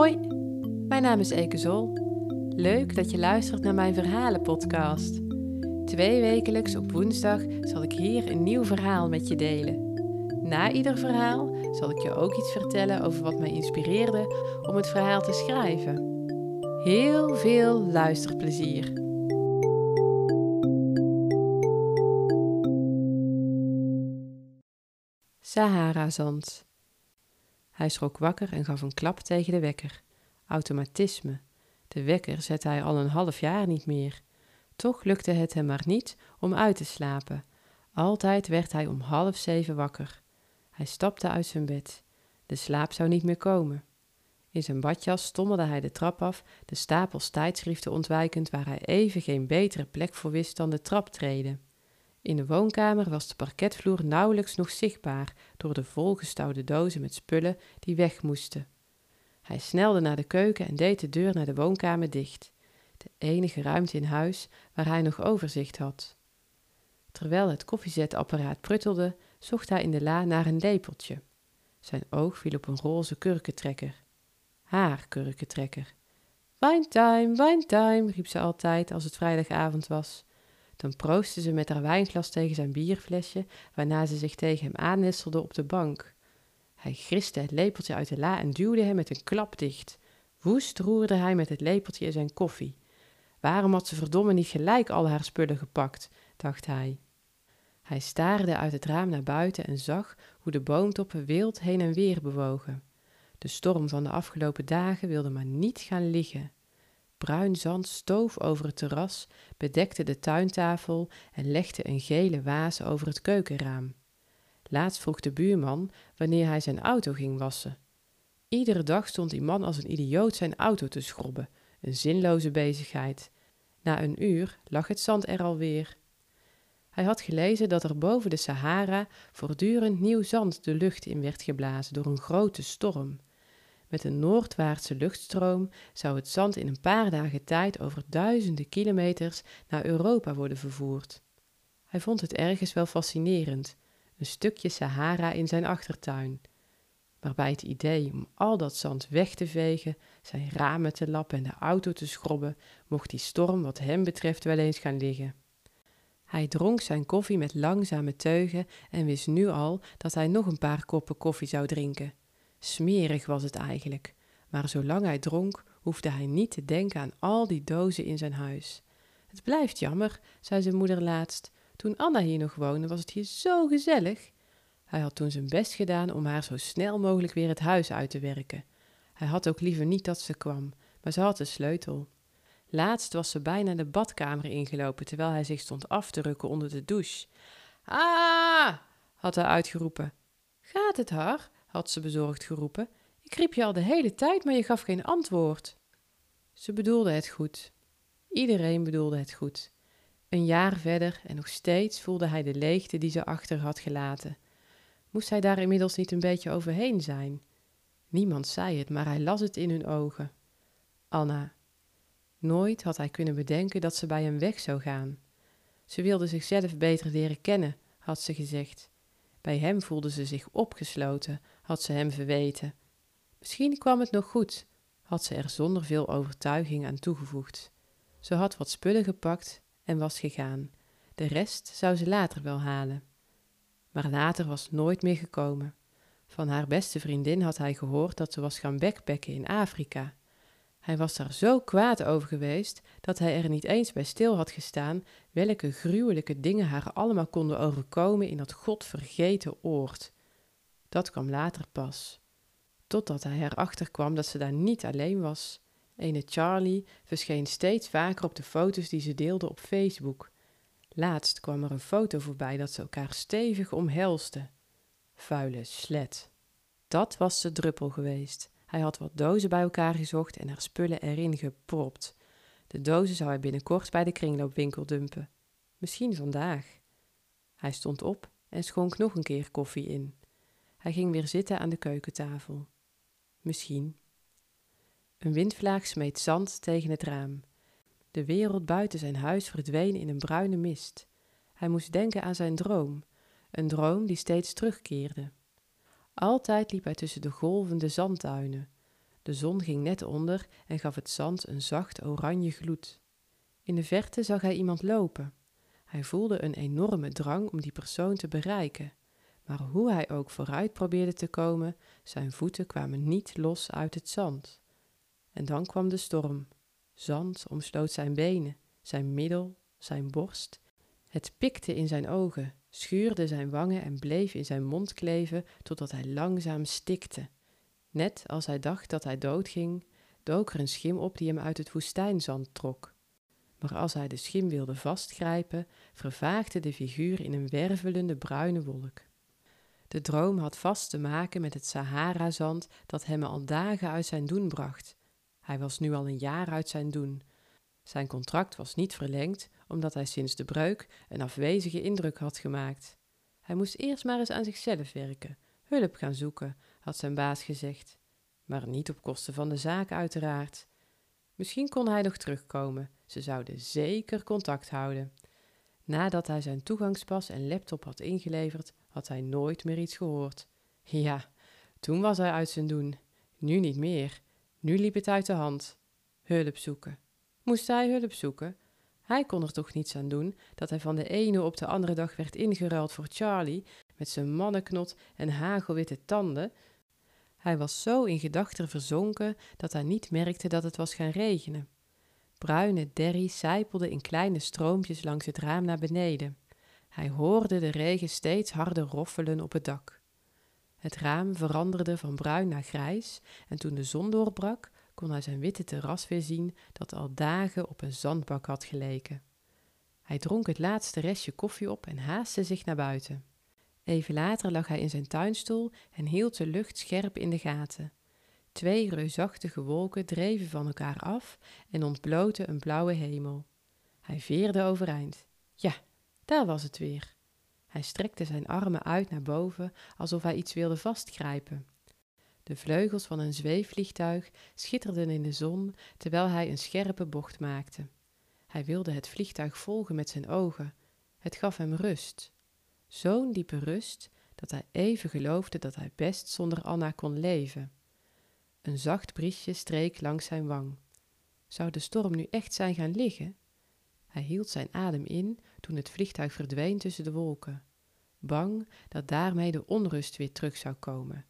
Hoi, mijn naam is Eke Zol. Leuk dat je luistert naar mijn verhalenpodcast. Twee wekelijks op woensdag zal ik hier een nieuw verhaal met je delen. Na ieder verhaal zal ik je ook iets vertellen over wat mij inspireerde om het verhaal te schrijven. Heel veel luisterplezier. Sahara-zand. Hij schrok wakker en gaf een klap tegen de wekker. Automatisme. De wekker zette hij al een half jaar niet meer. Toch lukte het hem maar niet om uit te slapen. Altijd werd hij om half zeven wakker. Hij stapte uit zijn bed. De slaap zou niet meer komen. In zijn badjas stommelde hij de trap af, de stapels tijdschriften ontwijkend waar hij even geen betere plek voor wist dan de traptreden. In de woonkamer was de parketvloer nauwelijks nog zichtbaar door de volgestouwde dozen met spullen die weg moesten. Hij snelde naar de keuken en deed de deur naar de woonkamer dicht, de enige ruimte in huis waar hij nog overzicht had. Terwijl het koffiezetapparaat pruttelde, zocht hij in de la naar een lepeltje. Zijn oog viel op een roze kurkentrekker. Haar kurkentrekker. Wine time, wine time, riep ze altijd als het vrijdagavond was. Dan proostte ze met haar wijnglas tegen zijn bierflesje, waarna ze zich tegen hem aannestelde op de bank. Hij griste het lepeltje uit de la en duwde hem met een klap dicht. Woest roerde hij met het lepeltje in zijn koffie. Waarom had ze verdomme niet gelijk al haar spullen gepakt, dacht hij. Hij staarde uit het raam naar buiten en zag hoe de boomtoppen wild heen en weer bewogen. De storm van de afgelopen dagen wilde maar niet gaan liggen. Bruin zand stoof over het terras, bedekte de tuintafel en legde een gele waas over het keukenraam. Laatst vroeg de buurman wanneer hij zijn auto ging wassen. Iedere dag stond die man als een idioot zijn auto te schrobben, een zinloze bezigheid. Na een uur lag het zand er alweer. Hij had gelezen dat er boven de Sahara voortdurend nieuw zand de lucht in werd geblazen door een grote storm. Met een noordwaartse luchtstroom zou het zand in een paar dagen tijd over duizenden kilometers naar Europa worden vervoerd. Hij vond het ergens wel fascinerend, een stukje Sahara in zijn achtertuin. Maar bij het idee om al dat zand weg te vegen, zijn ramen te lappen en de auto te schrobben, mocht die storm wat hem betreft wel eens gaan liggen. Hij dronk zijn koffie met langzame teugen en wist nu al dat hij nog een paar koppen koffie zou drinken. Smerig was het eigenlijk, maar zolang hij dronk, hoefde hij niet te denken aan al die dozen in zijn huis. Het blijft jammer, zei zijn moeder laatst. Toen Anna hier nog woonde, was het hier zo gezellig. Hij had toen zijn best gedaan om haar zo snel mogelijk weer het huis uit te werken. Hij had ook liever niet dat ze kwam, maar ze had de sleutel. Laatst was ze bijna de badkamer ingelopen terwijl hij zich stond af te rukken onder de douche. Ah! had hij uitgeroepen. Gaat het haar? Had ze bezorgd geroepen. Ik riep je al de hele tijd, maar je gaf geen antwoord. Ze bedoelde het goed. Iedereen bedoelde het goed. Een jaar verder en nog steeds voelde hij de leegte die ze achter had gelaten. Moest hij daar inmiddels niet een beetje overheen zijn? Niemand zei het, maar hij las het in hun ogen. Anna. Nooit had hij kunnen bedenken dat ze bij hem weg zou gaan. Ze wilde zichzelf beter leren kennen, had ze gezegd. Bij hem voelde ze zich opgesloten, had ze hem verweten. Misschien kwam het nog goed, had ze er zonder veel overtuiging aan toegevoegd. Ze had wat spullen gepakt en was gegaan. De rest zou ze later wel halen. Maar later was nooit meer gekomen. Van haar beste vriendin had hij gehoord dat ze was gaan backpacken in Afrika. Hij was daar zo kwaad over geweest dat hij er niet eens bij stil had gestaan welke gruwelijke dingen haar allemaal konden overkomen in dat godvergeten oord. Dat kwam later pas. Totdat hij erachter kwam dat ze daar niet alleen was. Ene Charlie verscheen steeds vaker op de foto's die ze deelde op Facebook. Laatst kwam er een foto voorbij dat ze elkaar stevig omhelsten. Vuile slet. Dat was de druppel geweest. Hij had wat dozen bij elkaar gezocht en haar spullen erin gepropt. De dozen zou hij binnenkort bij de kringloopwinkel dumpen. Misschien vandaag. Hij stond op en schonk nog een keer koffie in. Hij ging weer zitten aan de keukentafel. Misschien. Een windvlaag smeet zand tegen het raam. De wereld buiten zijn huis verdween in een bruine mist. Hij moest denken aan zijn droom, een droom die steeds terugkeerde. Altijd liep hij tussen de golvende zandtuinen. De zon ging net onder en gaf het zand een zacht oranje gloed. In de verte zag hij iemand lopen. Hij voelde een enorme drang om die persoon te bereiken, maar hoe hij ook vooruit probeerde te komen, zijn voeten kwamen niet los uit het zand. En dan kwam de storm. Zand omsloot zijn benen, zijn middel, zijn borst. Het pikte in zijn ogen, schuurde zijn wangen en bleef in zijn mond kleven totdat hij langzaam stikte. Net als hij dacht dat hij doodging, dook er een schim op die hem uit het woestijnzand trok. Maar als hij de schim wilde vastgrijpen, vervaagde de figuur in een wervelende bruine wolk. De droom had vast te maken met het Sahara-zand dat hem al dagen uit zijn doen bracht. Hij was nu al een jaar uit zijn doen. Zijn contract was niet verlengd, omdat hij sinds de breuk een afwezige indruk had gemaakt. Hij moest eerst maar eens aan zichzelf werken, hulp gaan zoeken, had zijn baas gezegd. Maar niet op kosten van de zaak, uiteraard. Misschien kon hij nog terugkomen. Ze zouden zeker contact houden. Nadat hij zijn toegangspas en laptop had ingeleverd, had hij nooit meer iets gehoord. Ja, toen was hij uit zijn doen. Nu niet meer. Nu liep het uit de hand. Hulp zoeken. Moest hij hulp zoeken? Hij kon er toch niets aan doen dat hij van de ene op de andere dag werd ingeruild voor Charlie met zijn mannenknot en hagelwitte tanden. Hij was zo in gedachten verzonken dat hij niet merkte dat het was gaan regenen. Bruine derry sijpelde in kleine stroompjes langs het raam naar beneden. Hij hoorde de regen steeds harder roffelen op het dak. Het raam veranderde van bruin naar grijs en toen de zon doorbrak, kon hij zijn witte terras weer zien dat al dagen op een zandbak had geleken. Hij dronk het laatste restje koffie op en haastte zich naar buiten. Even later lag hij in zijn tuinstoel en hield de lucht scherp in de gaten. Twee reusachtige wolken dreven van elkaar af en ontbloten een blauwe hemel. Hij veerde overeind. Ja, daar was het weer. Hij strekte zijn armen uit naar boven alsof hij iets wilde vastgrijpen. De vleugels van een zweefvliegtuig schitterden in de zon terwijl hij een scherpe bocht maakte. Hij wilde het vliegtuig volgen met zijn ogen. Het gaf hem rust. Zo'n diepe rust dat hij even geloofde dat hij best zonder Anna kon leven. Een zacht briesje streek langs zijn wang. Zou de storm nu echt zijn gaan liggen? Hij hield zijn adem in toen het vliegtuig verdween tussen de wolken, bang dat daarmee de onrust weer terug zou komen.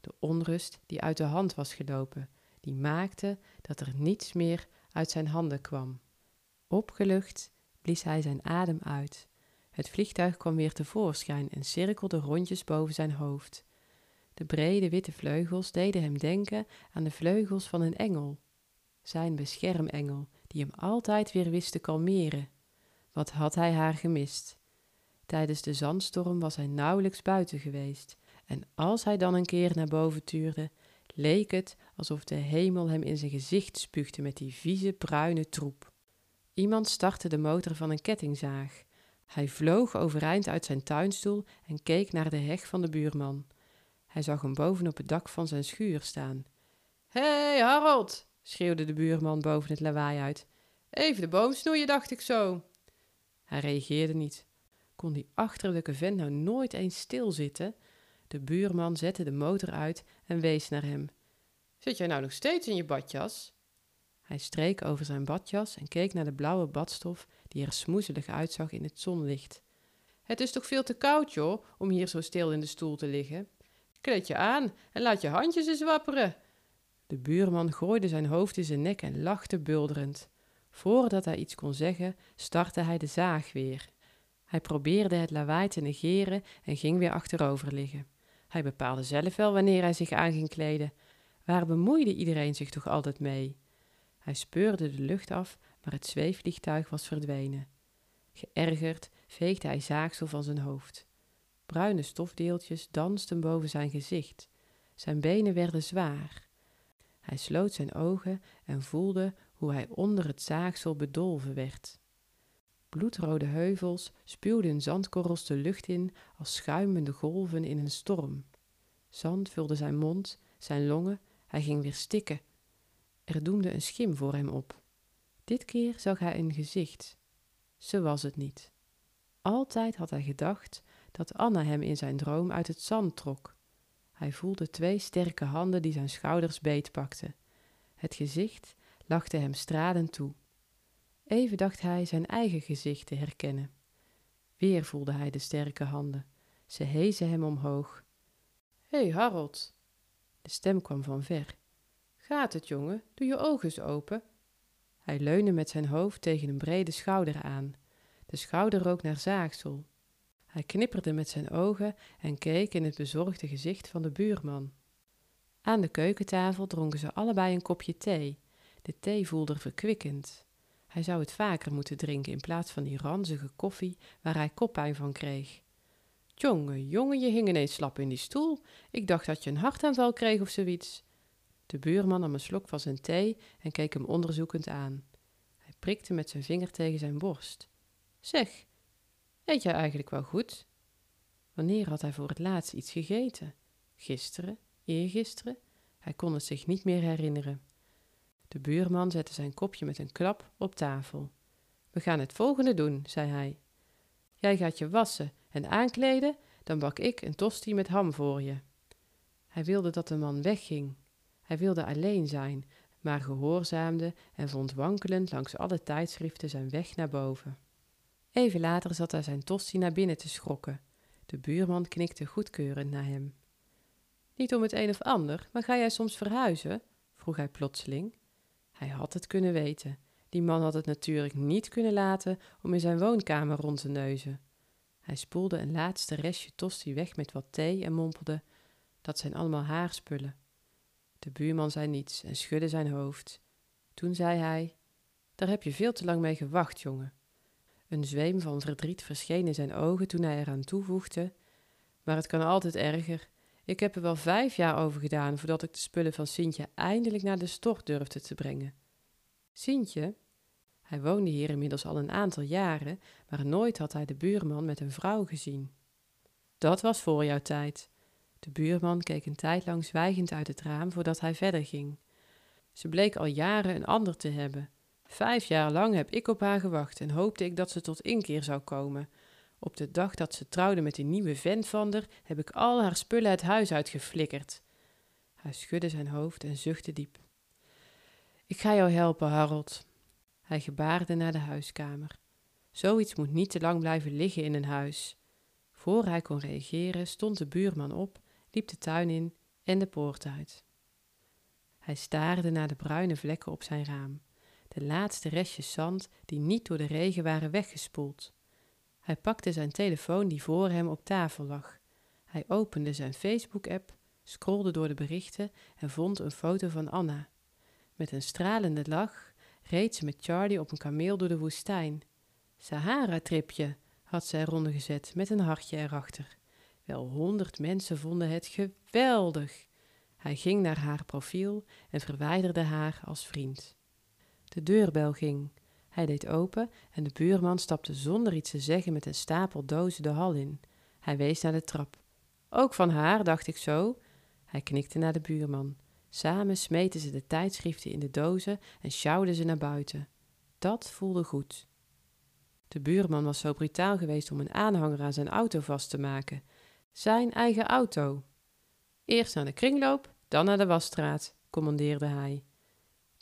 De onrust die uit de hand was gelopen, die maakte dat er niets meer uit zijn handen kwam. Opgelucht blies hij zijn adem uit. Het vliegtuig kwam weer tevoorschijn en cirkelde rondjes boven zijn hoofd. De brede witte vleugels deden hem denken aan de vleugels van een engel, zijn beschermengel, die hem altijd weer wist te kalmeren. Wat had hij haar gemist? Tijdens de zandstorm was hij nauwelijks buiten geweest, en als hij dan een keer naar boven tuurde, leek het alsof de hemel hem in zijn gezicht spuugde met die vieze bruine troep. Iemand startte de motor van een kettingzaag. Hij vloog overeind uit zijn tuinstoel en keek naar de heg van de buurman. Hij zag hem boven op het dak van zijn schuur staan. Hé, hey, Harold! Schreeuwde de buurman boven het lawaai uit. Even de boom snoeien, dacht ik zo. Hij reageerde niet. Kon die achterlijke vent nou nooit eens stilzitten? De buurman zette de motor uit en wees naar hem. Zit jij nou nog steeds in je badjas? Hij streek over zijn badjas en keek naar de blauwe badstof die er smoezelig uitzag in het zonlicht. Het is toch veel te koud, joh, om hier zo stil in de stoel te liggen. Kleed je aan en laat je handjes eens wapperen. De buurman gooide zijn hoofd in zijn nek en lachte bulderend. Voordat hij iets kon zeggen, startte hij de zaag weer. Hij probeerde het lawaai te negeren en ging weer achterover liggen. Hij bepaalde zelf wel wanneer hij zich aan ging kleden. Waar bemoeide iedereen zich toch altijd mee? Hij speurde de lucht af, maar het zweefvliegtuig was verdwenen. Geërgerd veegde hij zaagsel van zijn hoofd. Bruine stofdeeltjes dansten boven zijn gezicht. Zijn benen werden zwaar. Hij sloot zijn ogen en voelde hoe hij onder het zaagsel bedolven werd. Bloedrode heuvels spuwden zandkorrels de lucht in als schuimende golven in een storm. Zand vulde zijn mond, zijn longen, hij ging weer stikken. Er doemde een schim voor hem op. Dit keer zag hij een gezicht. Ze was het niet. Altijd had hij gedacht dat Anna hem in zijn droom uit het zand trok. Hij voelde twee sterke handen die zijn schouders beetpakten. Het gezicht lachte hem stralend toe. Even dacht hij zijn eigen gezicht te herkennen. Weer voelde hij de sterke handen. Ze hezen hem omhoog. Hé, hey, Harold. De stem kwam van ver. Gaat het, jongen? Doe je ogen eens open. Hij leunde met zijn hoofd tegen een brede schouder aan. De schouder rook naar zaagsel. Hij knipperde met zijn ogen en keek in het bezorgde gezicht van de buurman. Aan de keukentafel dronken ze allebei een kopje thee. De thee voelde verkwikkend. Hij zou het vaker moeten drinken in plaats van die ranzige koffie waar hij koppijn van kreeg. Jongen, jongen, je hing ineens slap in die stoel. Ik dacht dat je een hartaanval kreeg of zoiets. De buurman nam een slok van zijn thee en keek hem onderzoekend aan. Hij prikte met zijn vinger tegen zijn borst. Zeg, eet jij eigenlijk wel goed? Wanneer had hij voor het laatst iets gegeten? Gisteren? Eergisteren? Hij kon het zich niet meer herinneren. De buurman zette zijn kopje met een klap op tafel. We gaan het volgende doen, zei hij. Jij gaat je wassen en aankleden, dan bak ik een tosti met ham voor je. Hij wilde dat de man wegging. Hij wilde alleen zijn, maar gehoorzaamde en vond wankelend langs alle tijdschriften zijn weg naar boven. Even later zat hij zijn tosti naar binnen te schrokken. De buurman knikte goedkeurend naar hem. Niet om het een of ander, maar ga jij soms verhuizen? vroeg hij plotseling. Hij had het kunnen weten. Die man had het natuurlijk niet kunnen laten om in zijn woonkamer rond te neuzen. Hij spoelde een laatste restje tosti weg met wat thee en mompelde: Dat zijn allemaal haarspullen. De buurman zei niets en schudde zijn hoofd. Toen zei hij: Daar heb je veel te lang mee gewacht, jongen. Een zweem van verdriet verscheen in zijn ogen toen hij eraan toevoegde: Maar het kan altijd erger. Ik heb er wel vijf jaar over gedaan voordat ik de spullen van Sintje eindelijk naar de stort durfde te brengen. Sintje? Hij woonde hier inmiddels al een aantal jaren, maar nooit had hij de buurman met een vrouw gezien. Dat was voor jouw tijd. De buurman keek een tijd lang zwijgend uit het raam voordat hij verder ging. Ze bleek al jaren een ander te hebben. Vijf jaar lang heb ik op haar gewacht en hoopte ik dat ze tot inkeer zou komen, op de dag dat ze trouwde met die nieuwe vent van haar, heb ik al haar spullen het huis uitgeflikkerd. Hij schudde zijn hoofd en zuchtte diep. Ik ga jou helpen, Harold. Hij gebaarde naar de huiskamer. Zoiets moet niet te lang blijven liggen in een huis. Voor hij kon reageren, stond de buurman op, liep de tuin in en de poort uit. Hij staarde naar de bruine vlekken op zijn raam, de laatste restjes zand die niet door de regen waren weggespoeld. Hij pakte zijn telefoon die voor hem op tafel lag. Hij opende zijn Facebook-app, scrolde door de berichten en vond een foto van Anna. Met een stralende lach reed ze met Charlie op een kameel door de woestijn. Sahara-tripje, had zij eronder gezet met een hartje erachter. Wel honderd mensen vonden het geweldig. Hij ging naar haar profiel en verwijderde haar als vriend. De deurbel ging. Hij deed open en de buurman stapte zonder iets te zeggen met een stapel dozen de hal in. Hij wees naar de trap. Ook van haar, dacht ik zo. Hij knikte naar de buurman. Samen smeten ze de tijdschriften in de dozen en sjouwden ze naar buiten. Dat voelde goed. De buurman was zo brutaal geweest om een aanhanger aan zijn auto vast te maken. Zijn eigen auto. Eerst naar de kringloop, dan naar de wasstraat, commandeerde hij.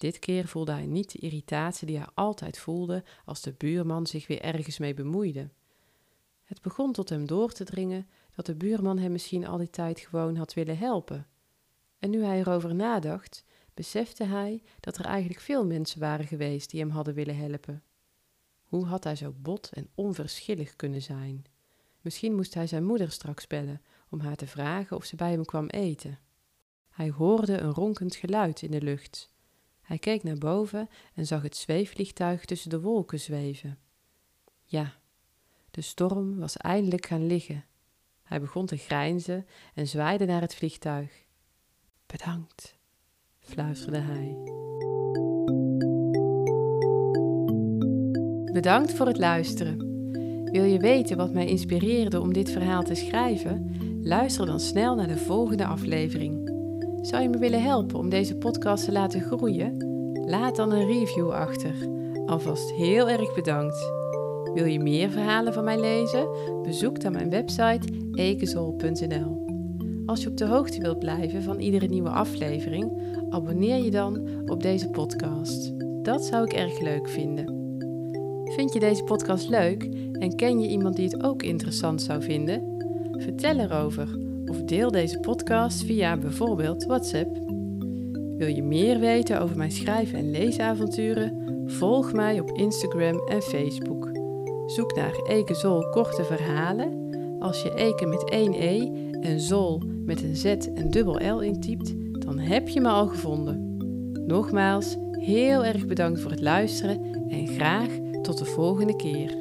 Dit keer voelde hij niet de irritatie die hij altijd voelde als de buurman zich weer ergens mee bemoeide. Het begon tot hem door te dringen dat de buurman hem misschien al die tijd gewoon had willen helpen. En nu hij erover nadacht, besefte hij dat er eigenlijk veel mensen waren geweest die hem hadden willen helpen. Hoe had hij zo bot en onverschillig kunnen zijn? Misschien moest hij zijn moeder straks bellen om haar te vragen of ze bij hem kwam eten. Hij hoorde een ronkend geluid in de lucht. Hij keek naar boven en zag het zweefvliegtuig tussen de wolken zweven. Ja, de storm was eindelijk gaan liggen. Hij begon te grijnzen en zwaaide naar het vliegtuig. Bedankt, fluisterde hij. Bedankt voor het luisteren. Wil je weten wat mij inspireerde om dit verhaal te schrijven? Luister dan snel naar de volgende aflevering. Zou je me willen helpen om deze podcast te laten groeien? Laat dan een review achter. Alvast heel erg bedankt. Wil je meer verhalen van mij lezen? Bezoek dan mijn website ekezol.nl. Als je op de hoogte wilt blijven van iedere nieuwe aflevering, abonneer je dan op deze podcast. Dat zou ik erg leuk vinden. Vind je deze podcast leuk en ken je iemand die het ook interessant zou vinden? Vertel erover of deel deze podcast via bijvoorbeeld WhatsApp. Wil je meer weten over mijn schrijven en leesavonturen? Volg mij op Instagram en Facebook. Zoek naar Eke Zol Korte Verhalen. Als je Eke met één E en Zol met een Z en dubbel L intypt, dan heb je me al gevonden. Nogmaals, heel erg bedankt voor het luisteren en graag tot de volgende keer.